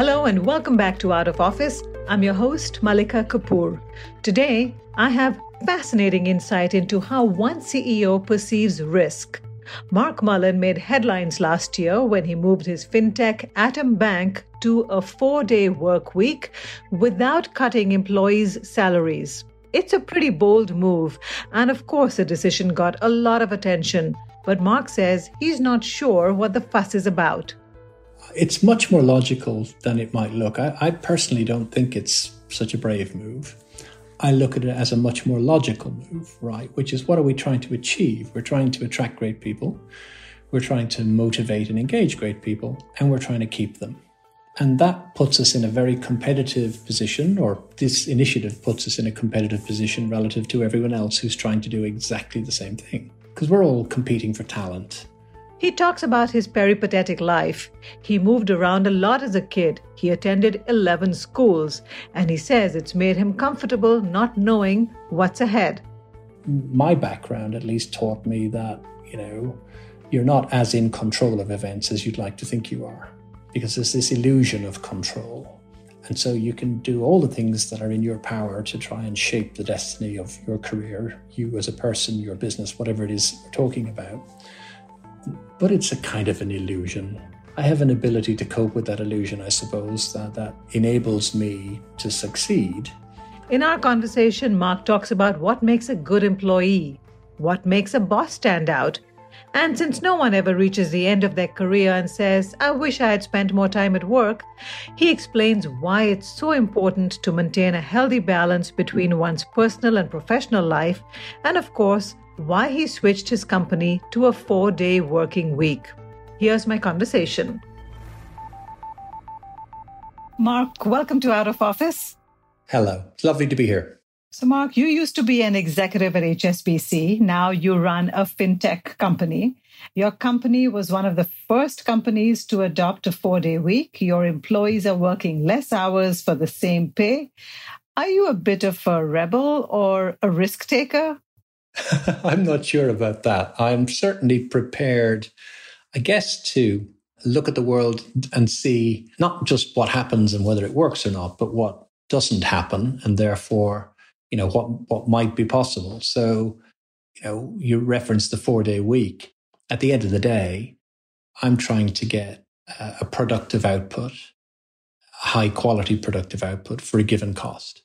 Hello and welcome back to Out of Office. I'm your host, Malika Kapoor. Today, I have fascinating insight into how one CEO perceives risk. Mark Mullen made headlines last year when he moved his fintech Atom Bank to a four day work week without cutting employees' salaries. It's a pretty bold move, and of course, the decision got a lot of attention. But Mark says he's not sure what the fuss is about. It's much more logical than it might look. I, I personally don't think it's such a brave move. I look at it as a much more logical move, right? Which is what are we trying to achieve? We're trying to attract great people, we're trying to motivate and engage great people, and we're trying to keep them. And that puts us in a very competitive position, or this initiative puts us in a competitive position relative to everyone else who's trying to do exactly the same thing. Because we're all competing for talent. He talks about his peripatetic life. He moved around a lot as a kid. He attended 11 schools, and he says it's made him comfortable not knowing what's ahead. My background at least taught me that, you know, you're not as in control of events as you'd like to think you are, because there's this illusion of control. And so you can do all the things that are in your power to try and shape the destiny of your career, you as a person, your business, whatever it is we're talking about but it's a kind of an illusion. I have an ability to cope with that illusion, I suppose, that, that enables me to succeed. In our conversation, Mark talks about what makes a good employee, what makes a boss stand out. And since no one ever reaches the end of their career and says, I wish I had spent more time at work, he explains why it's so important to maintain a healthy balance between one's personal and professional life, and of course, why he switched his company to a four day working week. Here's my conversation. Mark, welcome to Out of Office. Hello. It's lovely to be here. So, Mark, you used to be an executive at HSBC. Now you run a fintech company. Your company was one of the first companies to adopt a four day week. Your employees are working less hours for the same pay. Are you a bit of a rebel or a risk taker? I'm not sure about that. I'm certainly prepared, I guess, to look at the world and see not just what happens and whether it works or not, but what doesn't happen and therefore, you know, what, what might be possible. So, you know, you referenced the four day week. At the end of the day, I'm trying to get a productive output, high quality productive output for a given cost.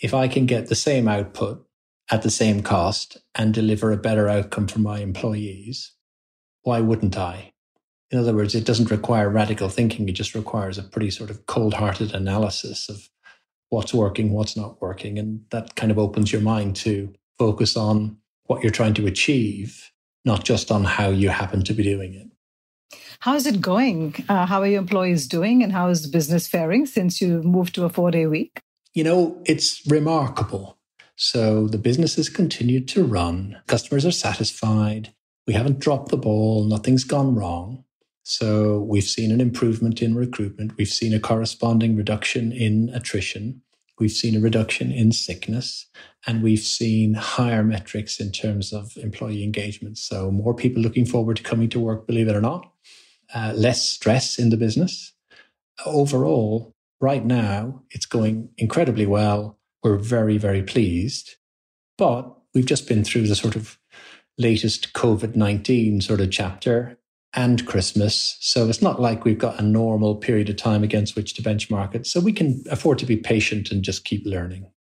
If I can get the same output at the same cost and deliver a better outcome for my employees, why wouldn't I? In other words, it doesn't require radical thinking. It just requires a pretty sort of cold hearted analysis of what's working, what's not working. And that kind of opens your mind to focus on what you're trying to achieve, not just on how you happen to be doing it. How is it going? Uh, how are your employees doing? And how is business faring since you moved to a four day week? You know, it's remarkable. So the business has continued to run. Customers are satisfied. We haven't dropped the ball. Nothing's gone wrong. So we've seen an improvement in recruitment. We've seen a corresponding reduction in attrition. We've seen a reduction in sickness and we've seen higher metrics in terms of employee engagement. So more people looking forward to coming to work, believe it or not, uh, less stress in the business. Overall, right now, it's going incredibly well. We're very, very pleased. But we've just been through the sort of latest COVID 19 sort of chapter and Christmas. So it's not like we've got a normal period of time against which to benchmark it. So we can afford to be patient and just keep learning.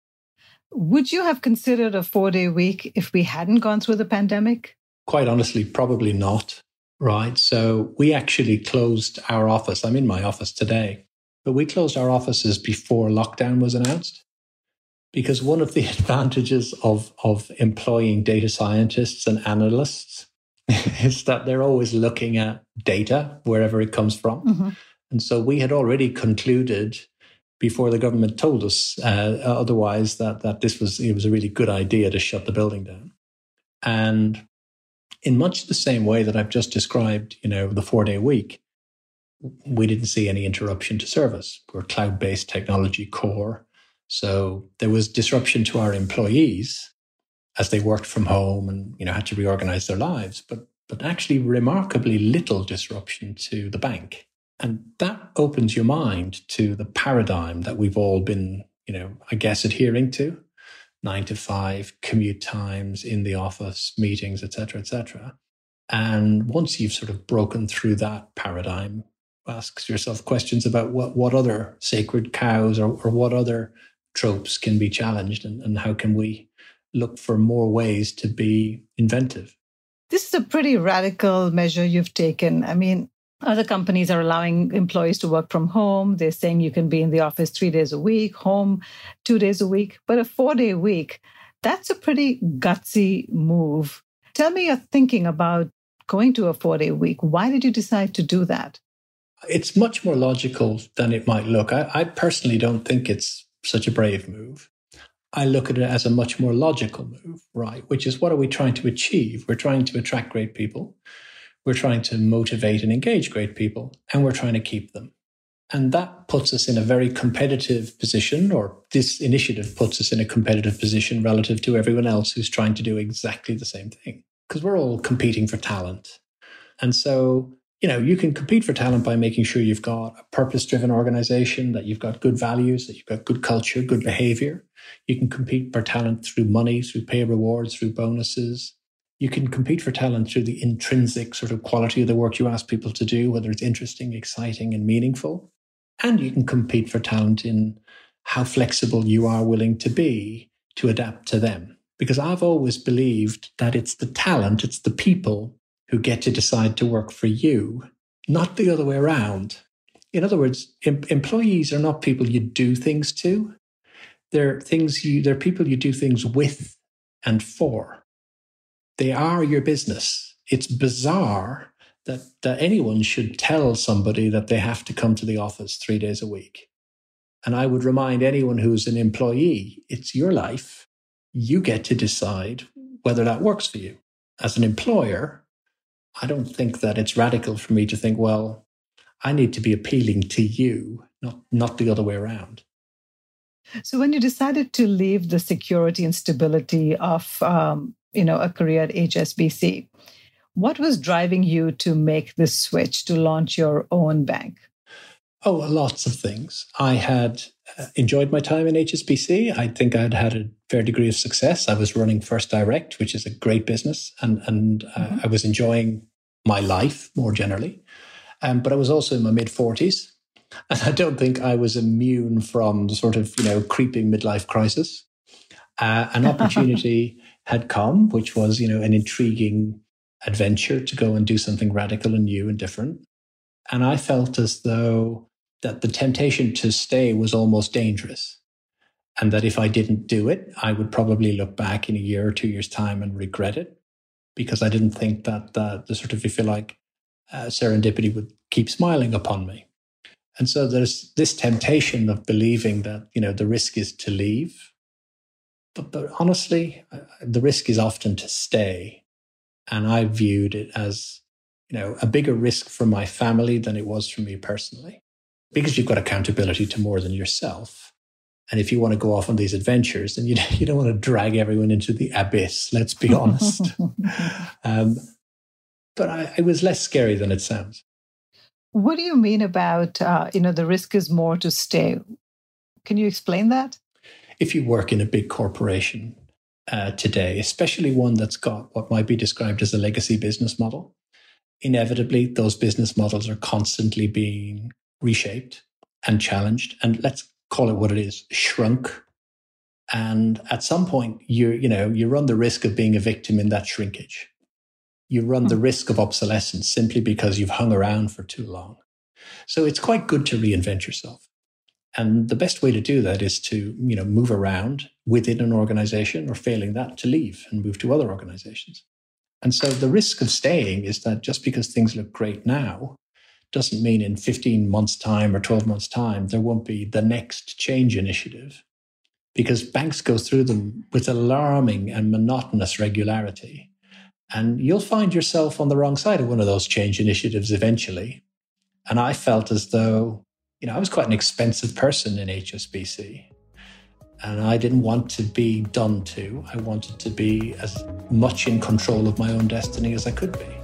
Would you have considered a four day week if we hadn't gone through the pandemic? Quite honestly, probably not. Right. So we actually closed our office. I'm in my office today, but we closed our offices before lockdown was announced because one of the advantages of, of employing data scientists and analysts is that they're always looking at data wherever it comes from. Mm-hmm. And so we had already concluded before the government told us uh, otherwise that that this was it was a really good idea to shut the building down. And in much the same way that I've just described, you know, the four day week, we didn't see any interruption to service. We're cloud based technology core. So there was disruption to our employees as they worked from home and, you know, had to reorganize their lives, but, but actually remarkably little disruption to the bank. And that opens your mind to the paradigm that we've all been, you know, I guess adhering to nine to five, commute times in the office, meetings, etc., etc. And once you've sort of broken through that paradigm, asks yourself questions about what, what other sacred cows or, or what other tropes can be challenged and, and how can we look for more ways to be inventive. This is a pretty radical measure you've taken. I mean, other companies are allowing employees to work from home. They're saying you can be in the office three days a week, home two days a week, but a four day week, that's a pretty gutsy move. Tell me your thinking about going to a four day week. Why did you decide to do that? It's much more logical than it might look. I, I personally don't think it's such a brave move. I look at it as a much more logical move, right? Which is what are we trying to achieve? We're trying to attract great people. We're trying to motivate and engage great people, and we're trying to keep them. And that puts us in a very competitive position, or this initiative puts us in a competitive position relative to everyone else who's trying to do exactly the same thing, because we're all competing for talent. And so, you know, you can compete for talent by making sure you've got a purpose driven organization, that you've got good values, that you've got good culture, good behavior. You can compete for talent through money, through pay rewards, through bonuses, you can compete for talent through the intrinsic sort of quality of the work you ask people to do, whether it's interesting, exciting, and meaningful. And you can compete for talent in how flexible you are willing to be to adapt to them. Because I've always believed that it's the talent, it's the people who get to decide to work for you, not the other way around. In other words, em- employees are not people you do things to. They're things you, they're people you do things with and for. They are your business. It's bizarre that, that anyone should tell somebody that they have to come to the office three days a week. And I would remind anyone who's an employee, it's your life. You get to decide whether that works for you. As an employer, I don't think that it's radical for me to think, well, I need to be appealing to you, not, not the other way around. So, when you decided to leave the security and stability of um, you know, a career at HSBC. What was driving you to make this switch to launch your own bank? Oh, lots of things. I had uh, enjoyed my time in HSBC. I think I'd had a fair degree of success. I was running First Direct, which is a great business, and and uh, mm-hmm. I was enjoying my life more generally. Um, but I was also in my mid forties, and I don't think I was immune from the sort of you know creeping midlife crisis. Uh, an opportunity had come, which was, you know, an intriguing adventure to go and do something radical and new and different. And I felt as though that the temptation to stay was almost dangerous. And that if I didn't do it, I would probably look back in a year or two years' time and regret it because I didn't think that the, the sort of, if you like, uh, serendipity would keep smiling upon me. And so there's this temptation of believing that, you know, the risk is to leave but, but honestly, the risk is often to stay. And I viewed it as, you know, a bigger risk for my family than it was for me personally, because you've got accountability to more than yourself. And if you want to go off on these adventures, then you, you don't want to drag everyone into the abyss. Let's be honest. um, but I, it was less scary than it sounds. What do you mean about, uh, you know, the risk is more to stay? Can you explain that? if you work in a big corporation uh, today, especially one that's got what might be described as a legacy business model, inevitably those business models are constantly being reshaped and challenged. And let's call it what it is shrunk. And at some point, you you know you run the risk of being a victim in that shrinkage. You run the hmm. risk of obsolescence simply because you've hung around for too long. So it's quite good to reinvent yourself. And the best way to do that is to, you know, move around within an organization or failing that to leave and move to other organizations. And so the risk of staying is that just because things look great now doesn't mean in 15 months' time or 12 months' time there won't be the next change initiative because banks go through them with alarming and monotonous regularity. And you'll find yourself on the wrong side of one of those change initiatives eventually. And I felt as though, you know, I was quite an expensive person in HSBC. And I didn't want to be done to. I wanted to be as much in control of my own destiny as I could be.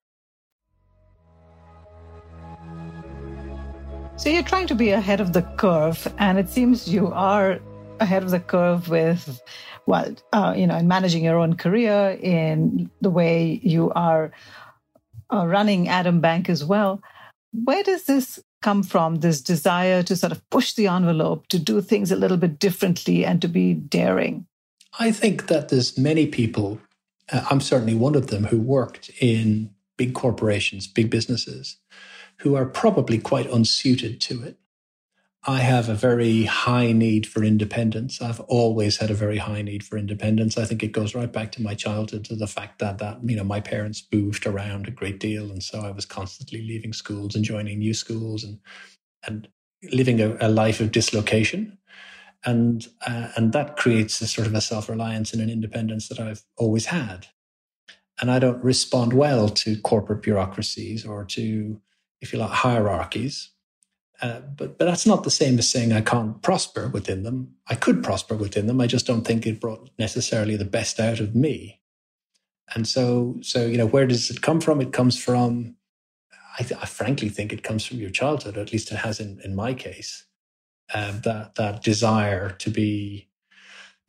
So you're trying to be ahead of the curve, and it seems you are ahead of the curve with, well, uh, you know, in managing your own career, in the way you are uh, running Atom Bank as well. Where does this come from? This desire to sort of push the envelope, to do things a little bit differently, and to be daring. I think that there's many people. Uh, I'm certainly one of them who worked in big corporations, big businesses, who are probably quite unsuited to it. I have a very high need for independence. I've always had a very high need for independence. I think it goes right back to my childhood to the fact that that you know my parents moved around a great deal, and so I was constantly leaving schools and joining new schools and and living a, a life of dislocation, and uh, and that creates a sort of a self reliance and an independence that I've always had, and I don't respond well to corporate bureaucracies or to if you like, hierarchies. Uh, but but that's not the same as saying I can't prosper within them. I could prosper within them. I just don't think it brought necessarily the best out of me. And so so you know where does it come from? It comes from. I, th- I frankly think it comes from your childhood. At least it has in in my case. Um, that that desire to be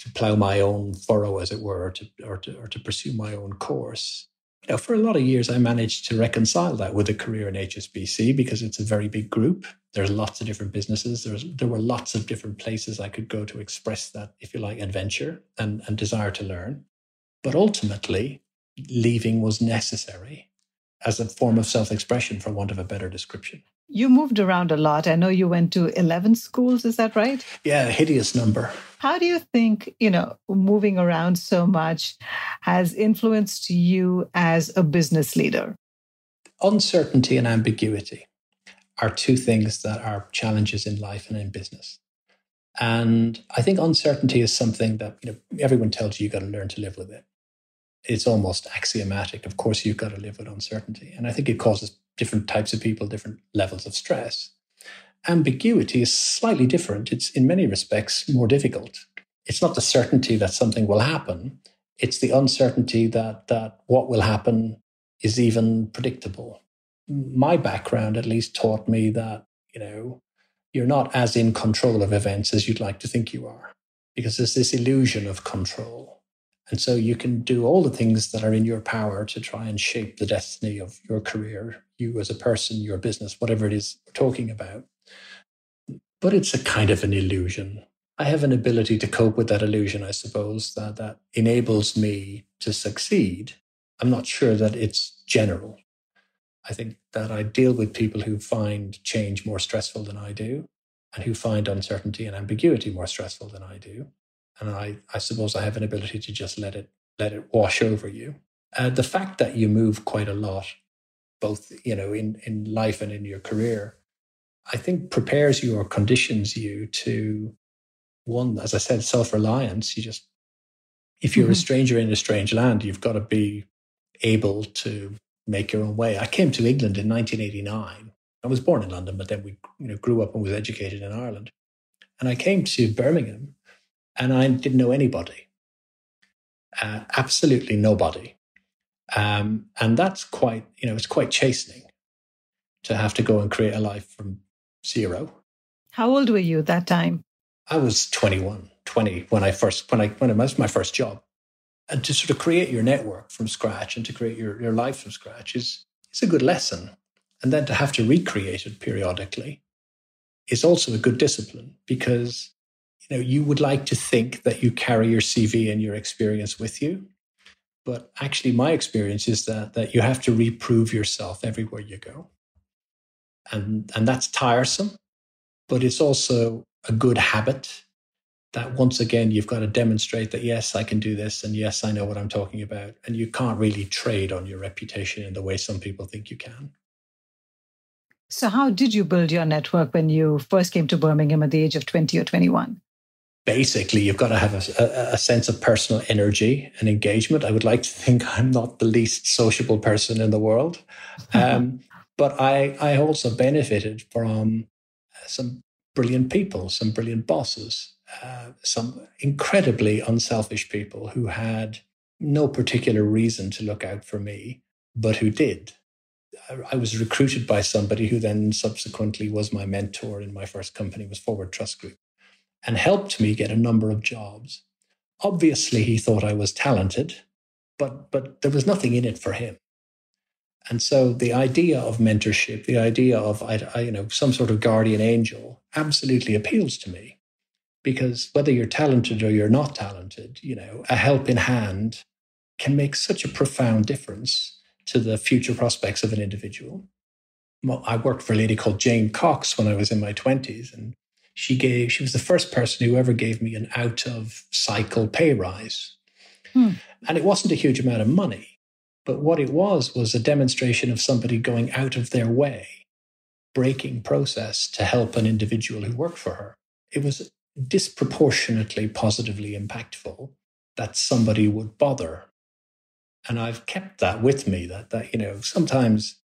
to plow my own furrow, as it were, or to or to, or to pursue my own course you know, for a lot of years, I managed to reconcile that with a career in HSBC because it's a very big group. There's lots of different businesses. There's, there were lots of different places I could go to express that, if you like, adventure and, and desire to learn. But ultimately, leaving was necessary as a form of self expression, for want of a better description. You moved around a lot. I know you went to 11 schools. Is that right? Yeah, a hideous number. How do you think, you know, moving around so much has influenced you as a business leader? Uncertainty and ambiguity are two things that are challenges in life and in business. And I think uncertainty is something that, you know, everyone tells you you got to learn to live with it. It's almost axiomatic. Of course, you've got to live with uncertainty. And I think it causes different types of people, different levels of stress. Ambiguity is slightly different. It's in many respects more difficult. It's not the certainty that something will happen. It's the uncertainty that, that what will happen is even predictable. My background at least taught me that, you know, you're not as in control of events as you'd like to think you are because there's this illusion of control. And so you can do all the things that are in your power to try and shape the destiny of your career, you as a person, your business, whatever it is we're talking about. But it's a kind of an illusion. I have an ability to cope with that illusion, I suppose, that, that enables me to succeed. I'm not sure that it's general. I think that I deal with people who find change more stressful than I do and who find uncertainty and ambiguity more stressful than I do. And I, I suppose I have an ability to just let it let it wash over you. Uh, the fact that you move quite a lot, both you know in in life and in your career, I think prepares you or conditions you to one, as I said, self reliance. You just if you're mm-hmm. a stranger in a strange land, you've got to be able to make your own way. I came to England in 1989. I was born in London, but then we you know, grew up and was educated in Ireland. And I came to Birmingham and I didn't know anybody, uh, absolutely nobody. Um, and that's quite, you know, it's quite chastening to have to go and create a life from zero. How old were you at that time? I was 21, 20 when I first, when I, when it was my first job and to sort of create your network from scratch and to create your, your life from scratch is, is a good lesson. And then to have to recreate it periodically is also a good discipline because you you would like to think that you carry your CV and your experience with you. But actually my experience is that that you have to reprove yourself everywhere you go. And and that's tiresome, but it's also a good habit that once again you've got to demonstrate that yes i can do this and yes i know what i'm talking about and you can't really trade on your reputation in the way some people think you can so how did you build your network when you first came to birmingham at the age of 20 or 21 basically you've got to have a, a, sense of personal energy and engagement. I would like to think i'm not the least sociable person in the world. Um, but i i also benefited from some brilliant people some brilliant bosses uh, some incredibly unselfish people who had no particular reason to look out for me, but who did. I was recruited by somebody who then subsequently was my mentor in my first company, was Forward Trust Group, and helped me get a number of jobs. Obviously, he thought I was talented, but but there was nothing in it for him. And so the idea of mentorship, the idea of I, I, you know some sort of guardian angel, absolutely appeals to me because whether you're talented or you're not talented, you know, a helping hand can make such a profound difference to the future prospects of an individual. I worked for a lady called Jane Cox when I was in my 20s, and she gave she was the first person who ever gave me an out of cycle pay rise. Hmm. And it wasn't a huge amount of money, but what it was was a demonstration of somebody going out of their way, breaking process to help an individual who worked for her. It was disproportionately positively impactful that somebody would bother. And I've kept that with me that, that, you know, sometimes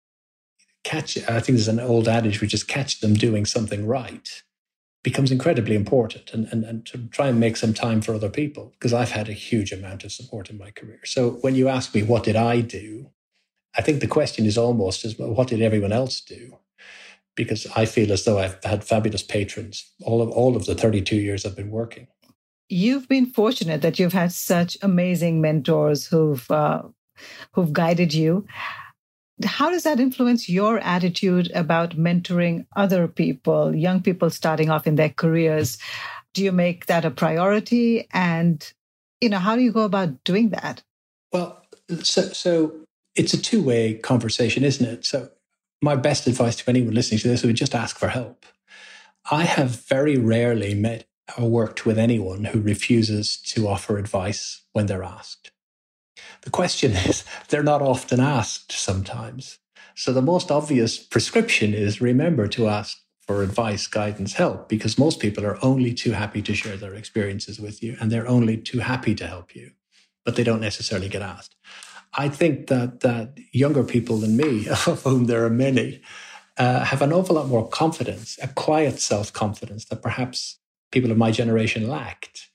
catch, I think there's an old adage which is catch them doing something right becomes incredibly important and, and, and to try and make some time for other people because I've had a huge amount of support in my career. So when you ask me, what did I do? I think the question is almost as well, what did everyone else do? because I feel as though I've had fabulous patrons all of all of the 32 years I've been working. You've been fortunate that you've had such amazing mentors who've uh, who've guided you. How does that influence your attitude about mentoring other people, young people starting off in their careers? Do you make that a priority? And you know, how do you go about doing that? Well, so so it's a two way conversation, isn't it? So my best advice to anyone listening to this would just ask for help. I have very rarely met or worked with anyone who refuses to offer advice when they're asked. The question is, they're not often asked sometimes. So the most obvious prescription is remember to ask for advice, guidance, help, because most people are only too happy to share their experiences with you and they're only too happy to help you, but they don't necessarily get asked. I think that that younger people than me, of whom there are many, uh, have an awful lot more confidence, a quiet self confidence that perhaps people of my generation lacked.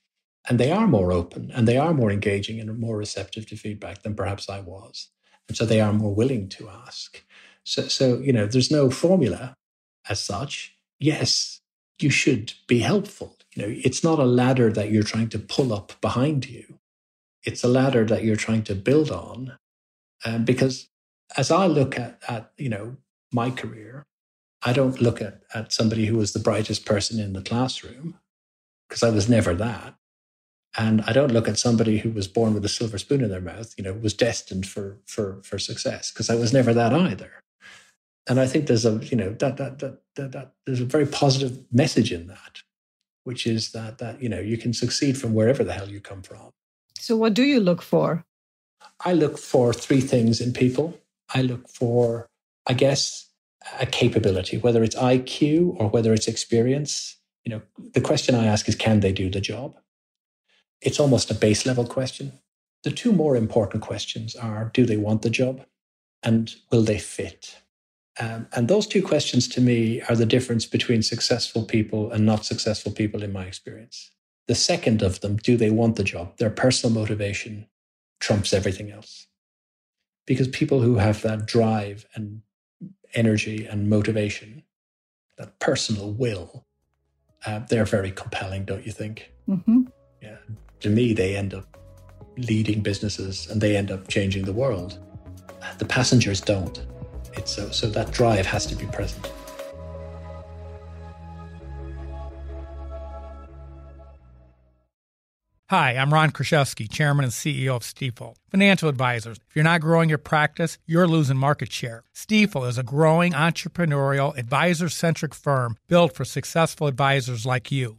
And they are more open and they are more engaging and more receptive to feedback than perhaps I was. And so they are more willing to ask. So, so you know, there's no formula as such. Yes, you should be helpful. You know, it's not a ladder that you're trying to pull up behind you. It's a ladder that you're trying to build on. Um, because as I look at, at, you know, my career, I don't look at, at somebody who was the brightest person in the classroom because I was never that. And I don't look at somebody who was born with a silver spoon in their mouth, you know, was destined for for for success because I was never that either. And I think there's a, you know, that that, that that that there's a very positive message in that, which is that that you know you can succeed from wherever the hell you come from. So, what do you look for? I look for three things in people. I look for, I guess, a capability, whether it's IQ or whether it's experience. You know, the question I ask is, can they do the job? It's almost a base level question. The two more important questions are, do they want the job? And will they fit? Um, and those two questions to me are the difference between successful people and not successful people in my experience. The second of them, do they want the job? Their personal motivation trumps everything else. Because people who have that drive and energy and motivation, that personal will, uh, they're very compelling, don't you think? Mm-hmm. Yeah. To me, they end up leading businesses and they end up changing the world. The passengers don't. It's so, so that drive has to be present. Hi, I'm Ron Kruszewski, Chairman and CEO of Stifel. Financial advisors, if you're not growing your practice, you're losing market share. Stifel is a growing entrepreneurial, advisor centric firm built for successful advisors like you.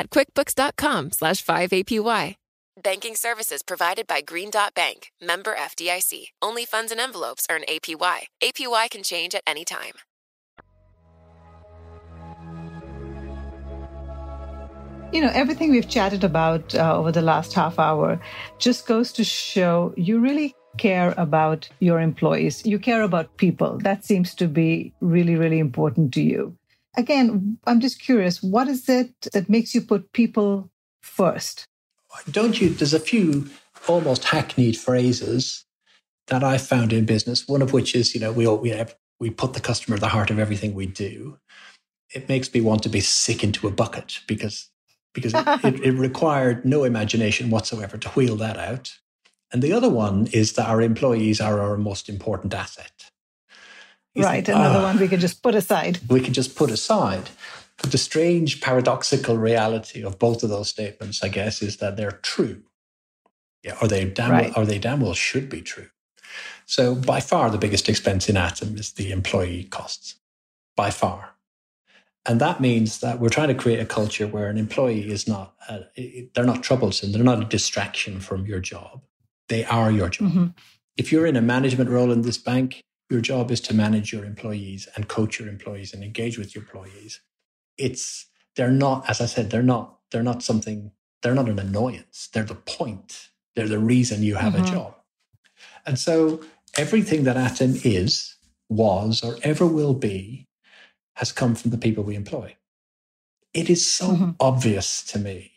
at quickbooks.com slash 5APY. Banking services provided by Green Dot Bank, member FDIC. Only funds and envelopes earn APY. APY can change at any time. You know, everything we've chatted about uh, over the last half hour just goes to show you really care about your employees. You care about people. That seems to be really, really important to you. Again, I'm just curious, what is it that makes you put people first? Don't you? There's a few almost hackneyed phrases that I found in business. One of which is, you know, we all, we have, we put the customer at the heart of everything we do. It makes me want to be sick into a bucket because because it, it, it, required no imagination whatsoever to wheel that out. And the other one is that our employees are our most important asset. Right. Think, another oh, one we could just put aside. We could just put aside. But the strange paradoxical reality of both of those statements, I guess, is that they're true. Yeah, or they damn right. well, or they damn well should be true. So by far the biggest expense in Atom is the employee costs. By far. And that means that we're trying to create a culture where an employee is not, uh, they're not troublesome. They're not a distraction from your job. They are your job. Mm-hmm. If you're in a management role in this bank, your job is to manage your employees and coach your employees and engage with your employees. It's, they're not, as I said, they're not, they're not something, they're not an annoyance. They're the point. They're the reason you have mm-hmm. a job. And so everything that Atom is, was, or ever will be has come from the people we employ. It is so mm-hmm. obvious to me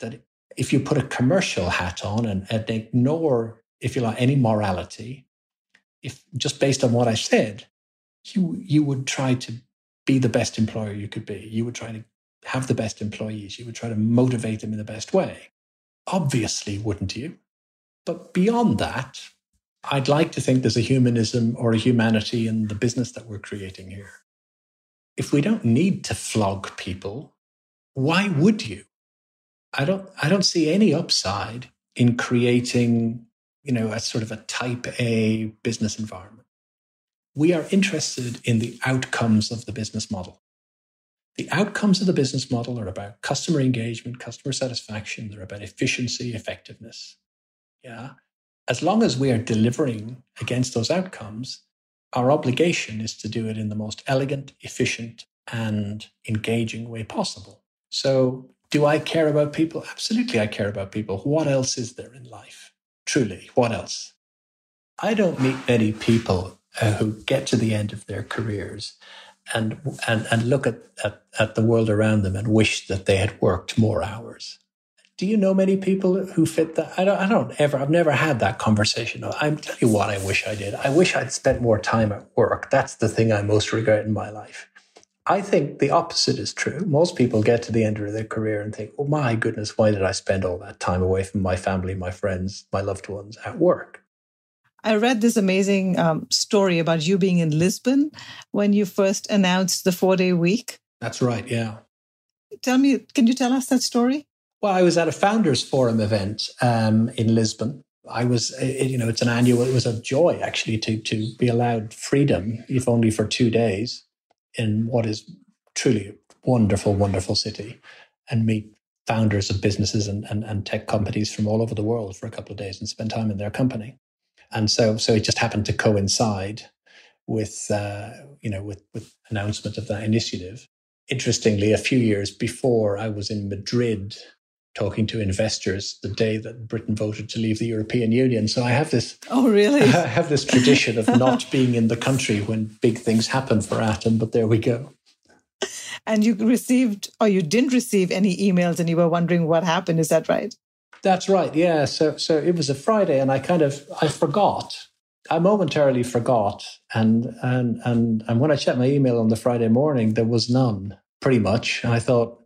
that if you put a commercial hat on and, and ignore, if you like, any morality, if just based on what I said, you you would try to be the best employer you could be. You would try to have the best employees. You would try to motivate them in the best way. Obviously, wouldn't you? But beyond that, I'd like to think there's a humanism or a humanity in the business that we're creating here. If we don't need to flog people, why would you? I don't I don't see any upside in creating, you know, a sort of a type A business environment. We are interested in the outcomes of the business model. The outcomes of the business model are about customer engagement, customer satisfaction, they're about efficiency, effectiveness. Yeah. As long as we are delivering against those outcomes, our obligation is to do it in the most elegant, efficient, and engaging way possible. So do I care about people? Absolutely, I care about people. What else is there in life? Truly, what else? I don't meet many people uh, who get to the end of their careers and and and look at, at at the world around them and wish that they had worked more hours. Do you know many people who fit that? I don't. I don't ever. I've never had that conversation. I'm tell you what. I wish I did. I wish I'd spent more time at work. That's the thing I most regret in my life. I think the opposite is true. Most people get to the end of their career and think, oh my goodness, why did I spend all that time away from my family, my friends, my loved ones at work? I read this amazing um, story about you being in Lisbon when you first announced the four day week. That's right, yeah. Tell me, can you tell us that story? Well, I was at a founders forum event um, in Lisbon. I was, it, you know, it's an annual, it was a joy actually to, to be allowed freedom, if only for two days in what is truly a wonderful, wonderful city and meet founders of businesses and, and, and tech companies from all over the world for a couple of days and spend time in their company. And so, so it just happened to coincide with, uh, you know, with, with announcement of that initiative. Interestingly, a few years before I was in Madrid talking to investors the day that Britain voted to leave the European Union. So I have this Oh really? I have this tradition of not being in the country when big things happen for Atom, but there we go. And you received or you didn't receive any emails and you were wondering what happened, is that right? That's right. Yeah. So so it was a Friday and I kind of I forgot. I momentarily forgot and and and and when I checked my email on the Friday morning there was none pretty much. And I thought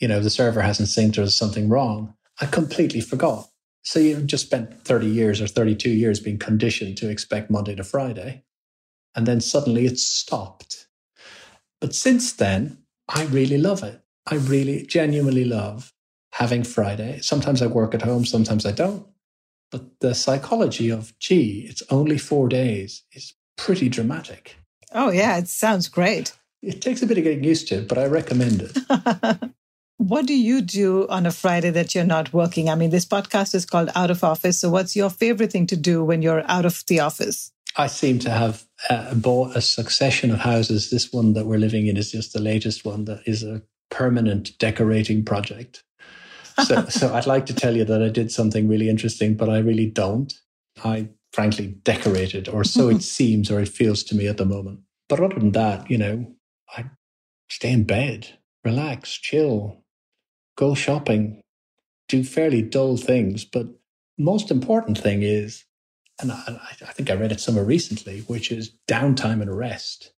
you know, the server hasn't synced or there's something wrong. I completely forgot. So you've just spent 30 years or 32 years being conditioned to expect Monday to Friday. And then suddenly it's stopped. But since then, I really love it. I really genuinely love having Friday. Sometimes I work at home, sometimes I don't. But the psychology of, gee, it's only four days is pretty dramatic. Oh, yeah, it sounds great. It takes a bit of getting used to, but I recommend it. What do you do on a Friday that you're not working? I mean, this podcast is called Out of Office. So, what's your favorite thing to do when you're out of the office? I seem to have uh, bought a succession of houses. This one that we're living in is just the latest one that is a permanent decorating project. So, so I'd like to tell you that I did something really interesting, but I really don't. I frankly decorated, or so it seems, or it feels to me at the moment. But other than that, you know, I stay in bed, relax, chill, go shopping, do fairly dull things. But most important thing is, and I, I think I read it somewhere recently, which is downtime and rest.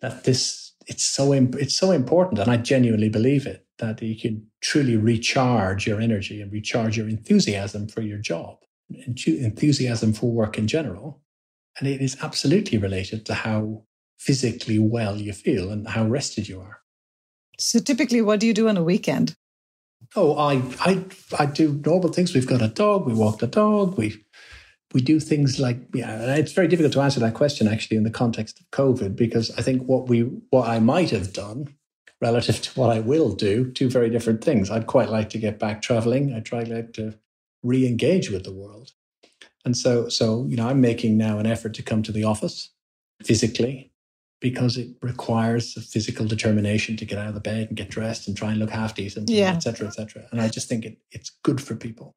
That this it's so it's so important, and I genuinely believe it that you can truly recharge your energy and recharge your enthusiasm for your job, enthusiasm for work in general, and it is absolutely related to how physically well you feel and how rested you are. So typically, what do you do on a weekend? Oh, I I I do normal things. We've got a dog. We walk the dog. We we do things like yeah. It's very difficult to answer that question actually in the context of COVID because I think what we what I might have done relative to what I will do, two very different things. I'd quite like to get back traveling. I'd try like to re-engage with the world. And so so you know, I'm making now an effort to come to the office physically because it requires a physical determination to get out of the bed and get dressed and try and look half decent, yeah. et cetera, et cetera. And I just think it, it's good for people.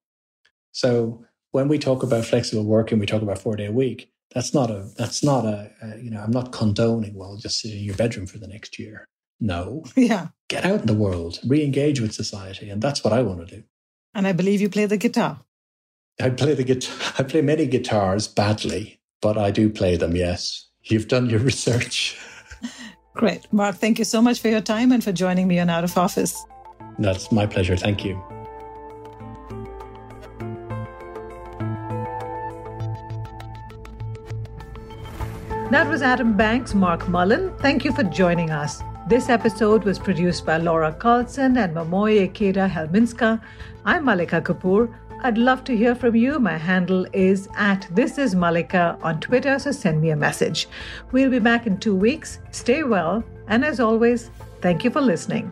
So when we talk about flexible working, we talk about four day a week. That's not a, that's not a, a, you know, I'm not condoning, well, just sit in your bedroom for the next year. No. Yeah. Get out in the world, re engage with society. And that's what I want to do. And I believe you play the guitar. I play the guitar. I play many guitars badly, but I do play them. Yes, you've done your research. Great, Mark. Thank you so much for your time and for joining me on Out of Office. That's my pleasure. Thank you. That was Atom Bank's, Mark Mullen. Thank you for joining us. This episode was produced by Laura Carlson and Mamoy Ikeda Helminska. I'm Malika Kapoor. I'd love to hear from you. My handle is at This Is Malika on Twitter, so send me a message. We'll be back in two weeks. Stay well, and as always, thank you for listening.